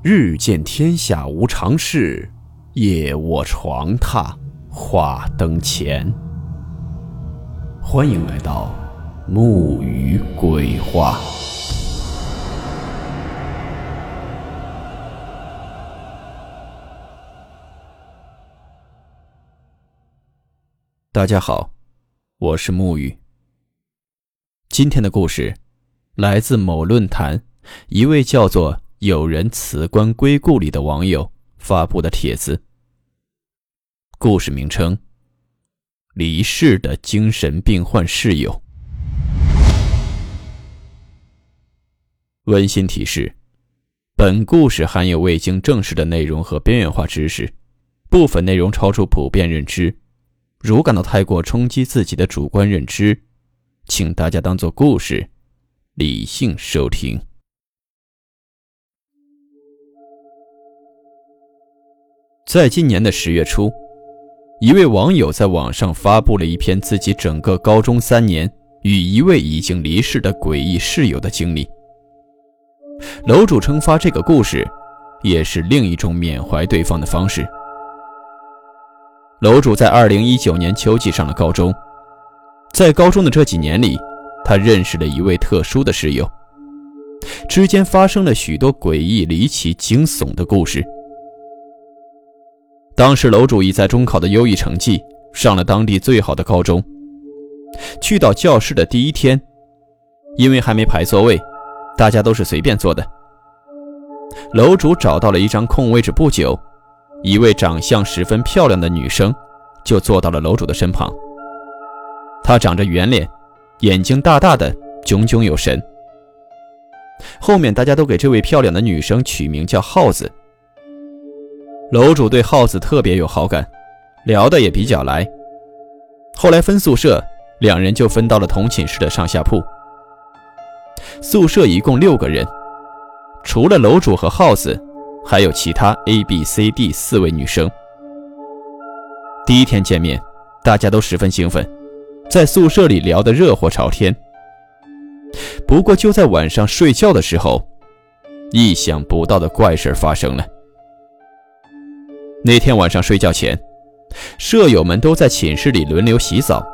日见天下无常事，夜卧床榻话灯前。欢迎来到木鱼鬼话。大家好，我是木鱼。今天的故事来自某论坛，一位叫做。有人辞官归故里的网友发布的帖子，故事名称：离世的精神病患室友。温馨提示：本故事含有未经证实的内容和边缘化知识，部分内容超出普遍认知。如感到太过冲击自己的主观认知，请大家当做故事，理性收听。在今年的十月初，一位网友在网上发布了一篇自己整个高中三年与一位已经离世的诡异室友的经历。楼主称发这个故事，也是另一种缅怀对方的方式。楼主在二零一九年秋季上了高中，在高中的这几年里，他认识了一位特殊的室友，之间发生了许多诡异、离奇、惊悚的故事。当时楼主以在中考的优异成绩上了当地最好的高中。去到教室的第一天，因为还没排座位，大家都是随便坐的。楼主找到了一张空位置，不久，一位长相十分漂亮的女生就坐到了楼主的身旁。她长着圆脸，眼睛大大的，炯炯有神。后面大家都给这位漂亮的女生取名叫耗子。楼主对耗子特别有好感，聊得也比较来。后来分宿舍，两人就分到了同寝室的上下铺。宿舍一共六个人，除了楼主和耗子，还有其他 A、B、C、D 四位女生。第一天见面，大家都十分兴奋，在宿舍里聊得热火朝天。不过就在晚上睡觉的时候，意想不到的怪事发生了。那天晚上睡觉前，舍友们都在寝室里轮流洗澡，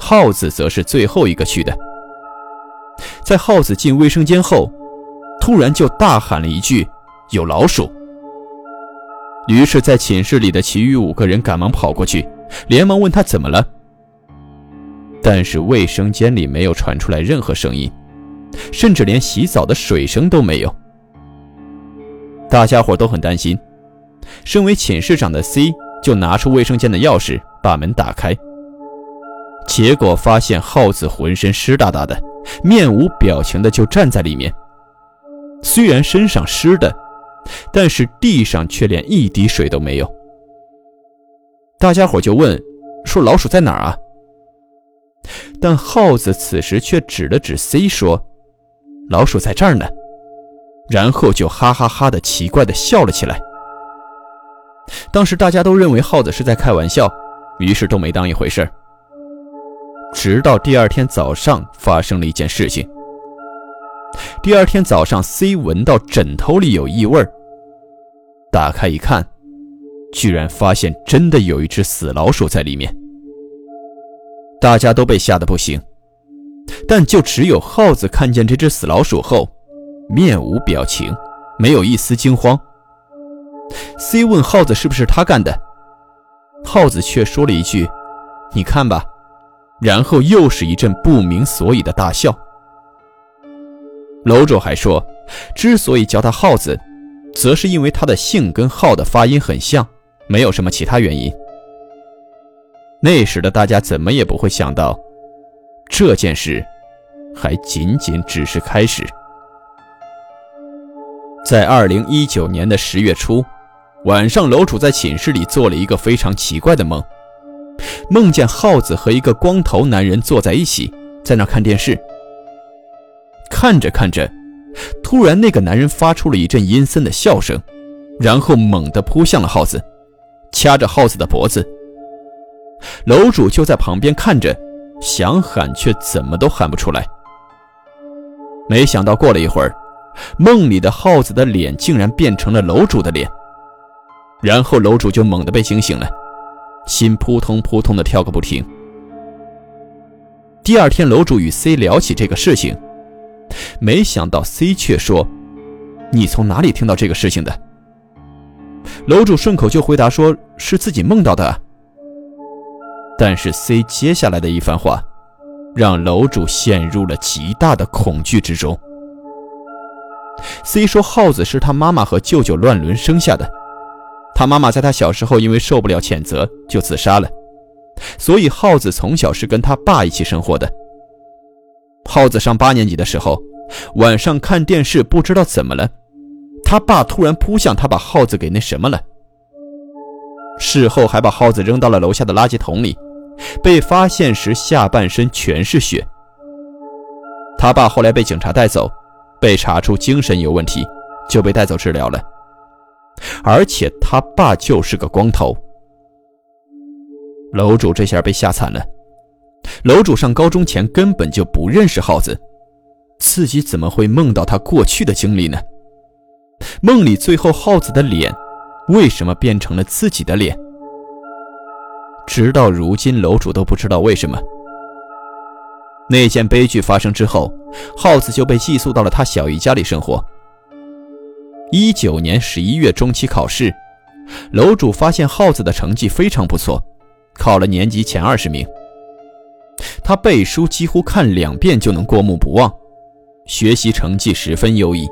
耗子则是最后一个去的。在耗子进卫生间后，突然就大喊了一句：“有老鼠！”于是，在寝室里的其余五个人赶忙跑过去，连忙问他怎么了。但是卫生间里没有传出来任何声音，甚至连洗澡的水声都没有。大家伙都很担心。身为寝室长的 C 就拿出卫生间的钥匙，把门打开。结果发现耗子浑身湿哒哒的，面无表情的就站在里面。虽然身上湿的，但是地上却连一滴水都没有。大家伙就问：“说老鼠在哪儿啊？”但耗子此时却指了指 C 说：“老鼠在这儿呢。”然后就哈哈哈的奇怪的笑了起来。当时大家都认为耗子是在开玩笑，于是都没当一回事直到第二天早上，发生了一件事情。第二天早上，C 闻到枕头里有异味打开一看，居然发现真的有一只死老鼠在里面。大家都被吓得不行，但就只有耗子看见这只死老鼠后，面无表情，没有一丝惊慌。C 问耗子是不是他干的，耗子却说了一句：“你看吧。”然后又是一阵不明所以的大笑。楼主还说，之所以叫他耗子，则是因为他的姓跟耗的发音很像，没有什么其他原因。那时的大家怎么也不会想到，这件事还仅仅只是开始。在二零一九年的十月初。晚上，楼主在寝室里做了一个非常奇怪的梦，梦见耗子和一个光头男人坐在一起，在那看电视。看着看着，突然那个男人发出了一阵阴森的笑声，然后猛地扑向了耗子，掐着耗子的脖子。楼主就在旁边看着，想喊却怎么都喊不出来。没想到过了一会儿，梦里的耗子的脸竟然变成了楼主的脸，然后楼主就猛地被惊醒了，心扑通扑通的跳个不停。第二天，楼主与 C 聊起这个事情，没想到 C 却说：“你从哪里听到这个事情的？”楼主顺口就回答说：“是自己梦到的。”但是 C 接下来的一番话，让楼主陷入了极大的恐惧之中。C 说：“耗子是他妈妈和舅舅乱伦生下的，他妈妈在他小时候因为受不了谴责就自杀了。”所以，耗子从小是跟他爸一起生活的。耗子上八年级的时候，晚上看电视，不知道怎么了，他爸突然扑向他，把耗子给那什么了。事后还把耗子扔到了楼下的垃圾桶里，被发现时下半身全是血。他爸后来被警察带走，被查出精神有问题，就被带走治疗了。而且他爸就是个光头。楼主这下被吓惨了。楼主上高中前根本就不认识耗子，自己怎么会梦到他过去的经历呢？梦里最后耗子的脸为什么变成了自己的脸？直到如今，楼主都不知道为什么。那件悲剧发生之后，耗子就被寄宿到了他小姨家里生活。一九年十一月中期考试，楼主发现耗子的成绩非常不错。考了年级前二十名，他背书几乎看两遍就能过目不忘，学习成绩十分优异。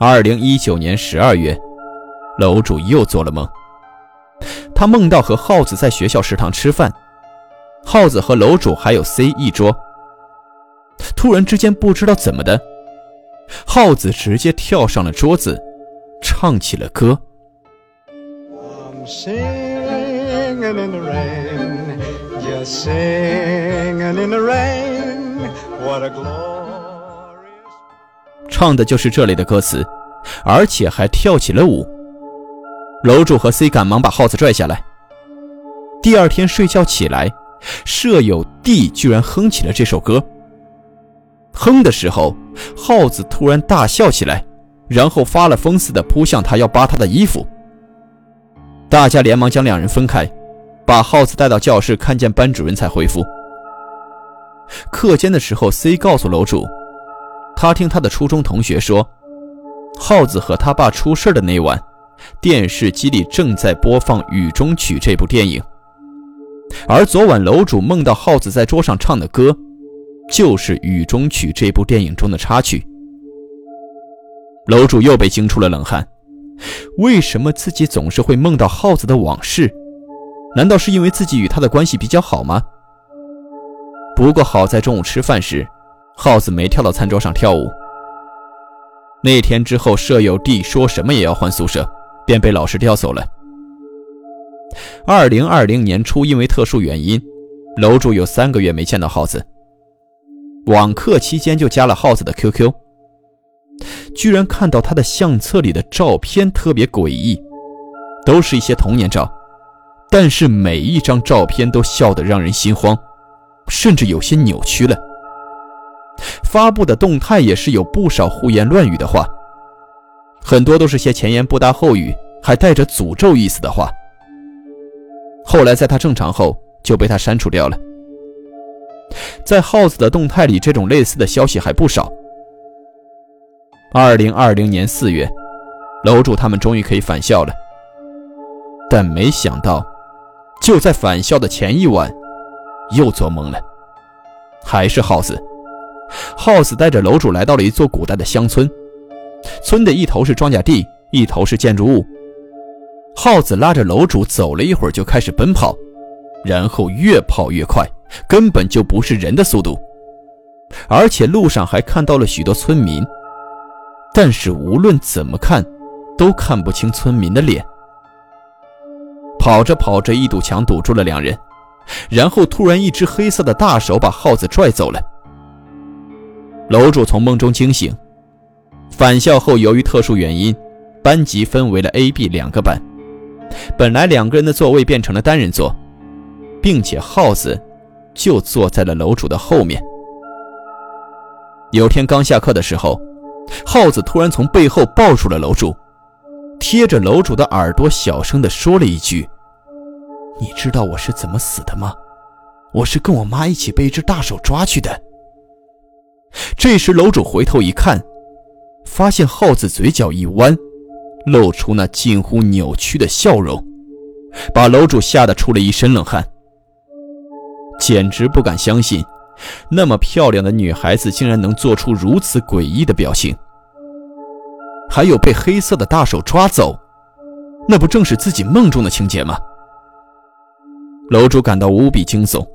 二零一九年十二月，楼主又做了梦，他梦到和耗子在学校食堂吃饭，耗子和楼主还有 C 一桌。突然之间，不知道怎么的，耗子直接跳上了桌子，唱起了歌。唱的就是这里的歌词，而且还跳起了舞。楼主和 C 赶忙把耗子拽下来。第二天睡觉起来，舍友 D 居然哼起了这首歌。哼的时候，耗子突然大笑起来，然后发了疯似的扑向他，要扒他的衣服。大家连忙将两人分开。把耗子带到教室，看见班主任才回复。课间的时候，C 告诉楼主，他听他的初中同学说，耗子和他爸出事的那晚，电视机里正在播放《雨中曲》这部电影，而昨晚楼主梦到耗子在桌上唱的歌，就是《雨中曲》这部电影中的插曲。楼主又被惊出了冷汗，为什么自己总是会梦到耗子的往事？难道是因为自己与他的关系比较好吗？不过好在中午吃饭时，耗子没跳到餐桌上跳舞。那天之后，舍友 D 说什么也要换宿舍，便被老师调走了。二零二零年初，因为特殊原因，楼主有三个月没见到耗子。网课期间就加了耗子的 QQ，居然看到他的相册里的照片特别诡异，都是一些童年照。但是每一张照片都笑得让人心慌，甚至有些扭曲了。发布的动态也是有不少胡言乱语的话，很多都是些前言不搭后语，还带着诅咒意思的话。后来在他正常后就被他删除掉了。在耗子的动态里，这种类似的消息还不少。二零二零年四月，楼主他们终于可以返校了，但没想到。就在返校的前一晚，又做梦了，还是耗子。耗子带着楼主来到了一座古代的乡村，村的一头是庄稼地，一头是建筑物。耗子拉着楼主走了一会儿，就开始奔跑，然后越跑越快，根本就不是人的速度。而且路上还看到了许多村民，但是无论怎么看，都看不清村民的脸。跑着跑着，一堵墙堵住了两人，然后突然一只黑色的大手把耗子拽走了。楼主从梦中惊醒，返校后由于特殊原因，班级分为了 A、B 两个班，本来两个人的座位变成了单人座，并且耗子就坐在了楼主的后面。有天刚下课的时候，耗子突然从背后抱住了楼主，贴着楼主的耳朵小声地说了一句：“你知道我是怎么死的吗？我是跟我妈一起被一只大手抓去的。”这时楼主回头一看，发现耗子嘴角一弯，露出那近乎扭曲的笑容，把楼主吓得出了一身冷汗，简直不敢相信。那么漂亮的女孩子竟然能做出如此诡异的表情，还有被黑色的大手抓走，那不正是自己梦中的情节吗？楼主感到无比惊悚。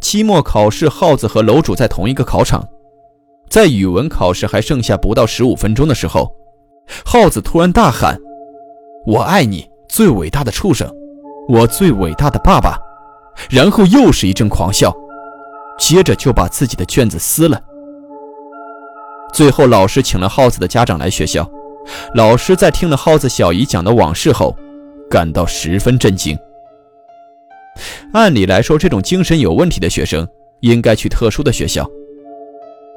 期末考试，耗子和楼主在同一个考场，在语文考试还剩下不到十五分钟的时候，耗子突然大喊：“我爱你，最伟大的畜生，我最伟大的爸爸！”然后又是一阵狂笑。接着就把自己的卷子撕了。最后，老师请了耗子的家长来学校。老师在听了耗子小姨讲的往事后，感到十分震惊。按理来说，这种精神有问题的学生应该去特殊的学校，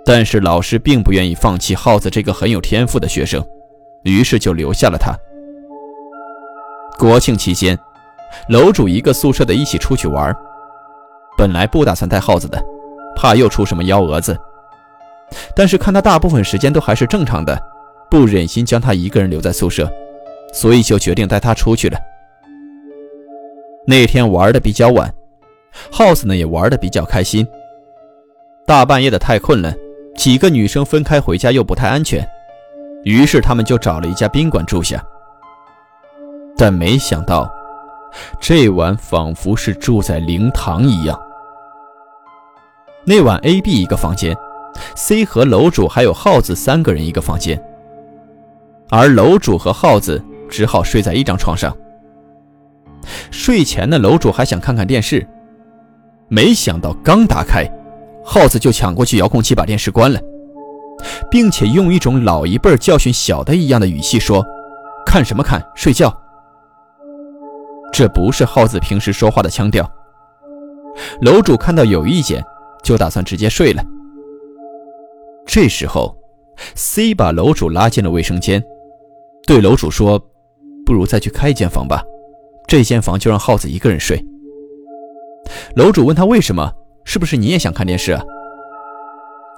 但是老师并不愿意放弃耗子这个很有天赋的学生，于是就留下了他。国庆期间，楼主一个宿舍的一起出去玩。本来不打算带耗子的，怕又出什么幺蛾子。但是看他大部分时间都还是正常的，不忍心将他一个人留在宿舍，所以就决定带他出去了。那天玩的比较晚，耗子呢也玩的比较开心。大半夜的太困了，几个女生分开回家又不太安全，于是他们就找了一家宾馆住下。但没想到，这晚仿佛是住在灵堂一样。那晚，A、B 一个房间，C 和楼主还有耗子三个人一个房间，而楼主和耗子只好睡在一张床上。睡前呢，楼主还想看看电视，没想到刚打开，耗子就抢过去遥控器把电视关了，并且用一种老一辈教训小的一样的语气说：“看什么看，睡觉。”这不是耗子平时说话的腔调。楼主看到有意见。就打算直接睡了。这时候，C 把楼主拉进了卫生间，对楼主说：“不如再去开一间房吧，这间房就让耗子一个人睡。”楼主问他为什么，是不是你也想看电视啊？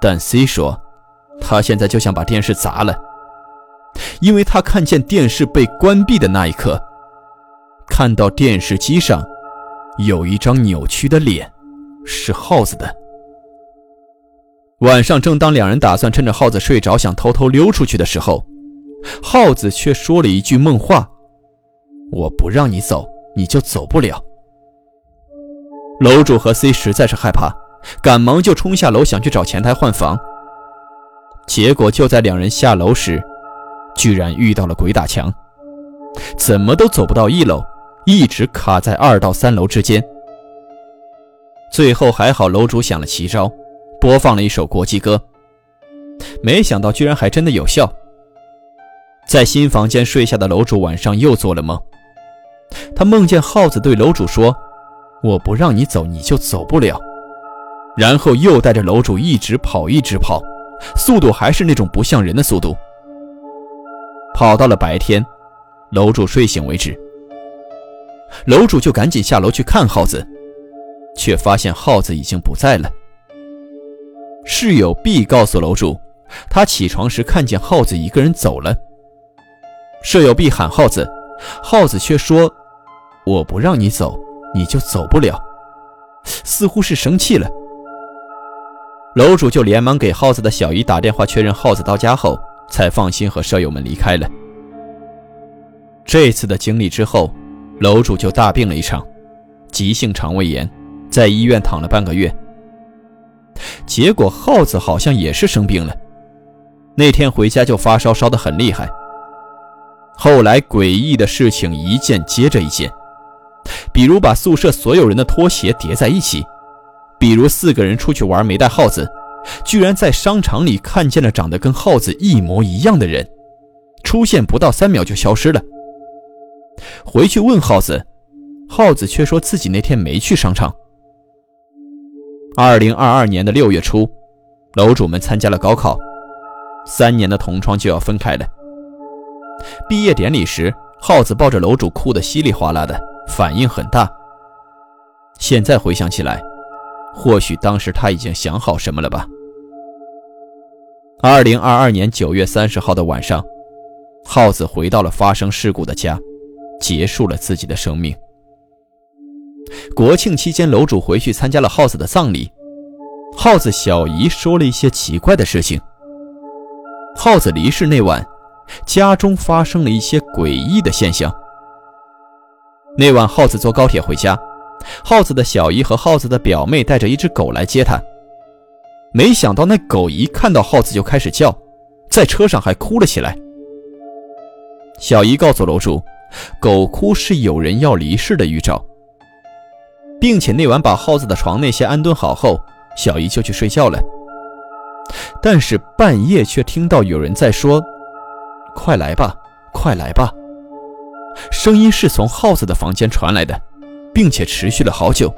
但 C 说，他现在就想把电视砸了，因为他看见电视被关闭的那一刻，看到电视机上有一张扭曲的脸，是耗子的。晚上，正当两人打算趁着耗子睡着想偷偷溜出去的时候，耗子却说了一句梦话：“我不让你走，你就走不了。”楼主和 C 实在是害怕，赶忙就冲下楼想去找前台换房。结果就在两人下楼时，居然遇到了鬼打墙，怎么都走不到一楼，一直卡在二到三楼之间。最后还好，楼主想了奇招。播放了一首国际歌，没想到居然还真的有效。在新房间睡下的楼主晚上又做了梦，他梦见耗子对楼主说：“我不让你走，你就走不了。”然后又带着楼主一直跑，一直跑，速度还是那种不像人的速度。跑到了白天，楼主睡醒为止。楼主就赶紧下楼去看耗子，却发现耗子已经不在了。室友 B 告诉楼主，他起床时看见耗子一个人走了。舍友 B 喊耗子，耗子却说：“我不让你走，你就走不了。”似乎是生气了。楼主就连忙给耗子的小姨打电话确认耗子到家后，才放心和舍友们离开了。这次的经历之后，楼主就大病了一场，急性肠胃炎，在医院躺了半个月。结果耗子好像也是生病了，那天回家就发烧，烧得很厉害。后来诡异的事情一件接着一件，比如把宿舍所有人的拖鞋叠在一起，比如四个人出去玩没带耗子，居然在商场里看见了长得跟耗子一模一样的人，出现不到三秒就消失了。回去问耗子，耗子却说自己那天没去商场。二零二二年的六月初，楼主们参加了高考，三年的同窗就要分开了。毕业典礼时，耗子抱着楼主哭得稀里哗啦的，反应很大。现在回想起来，或许当时他已经想好什么了吧。二零二二年九月三十号的晚上，耗子回到了发生事故的家，结束了自己的生命。国庆期间，楼主回去参加了耗子的葬礼。耗子小姨说了一些奇怪的事情。耗子离世那晚，家中发生了一些诡异的现象。那晚，耗子坐高铁回家。耗子的小姨和耗子的表妹带着一只狗来接他，没想到那狗一看到耗子就开始叫，在车上还哭了起来。小姨告诉楼主，狗哭是有人要离世的预兆，并且那晚把耗子的床那些安顿好后，小姨就去睡觉了。但是半夜却听到有人在说：“快来吧，快来吧。”声音是从耗子的房间传来的。并且持续了好久，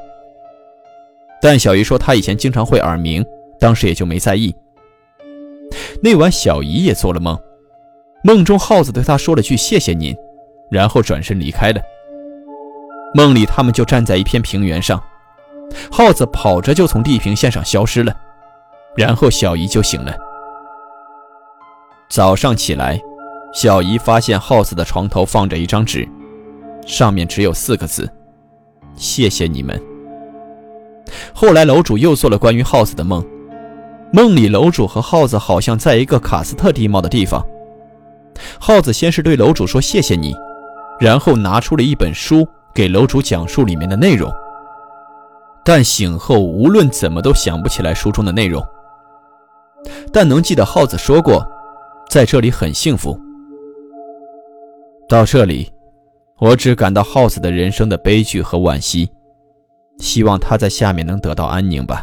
但小姨说她以前经常会耳鸣，当时也就没在意。那晚小姨也做了梦，梦中耗子对她说了句“谢谢您”，然后转身离开了。梦里他们就站在一片平原上，耗子跑着就从地平线上消失了，然后小姨就醒了。早上起来，小姨发现耗子的床头放着一张纸，上面只有四个字。谢谢你们。后来楼主又做了关于耗子的梦，梦里楼主和耗子好像在一个喀斯特地貌的地方。耗子先是对楼主说谢谢你，然后拿出了一本书给楼主讲述里面的内容。但醒后无论怎么都想不起来书中的内容，但能记得耗子说过，在这里很幸福。到这里。我只感到耗子的人生的悲剧和惋惜，希望他在下面能得到安宁吧。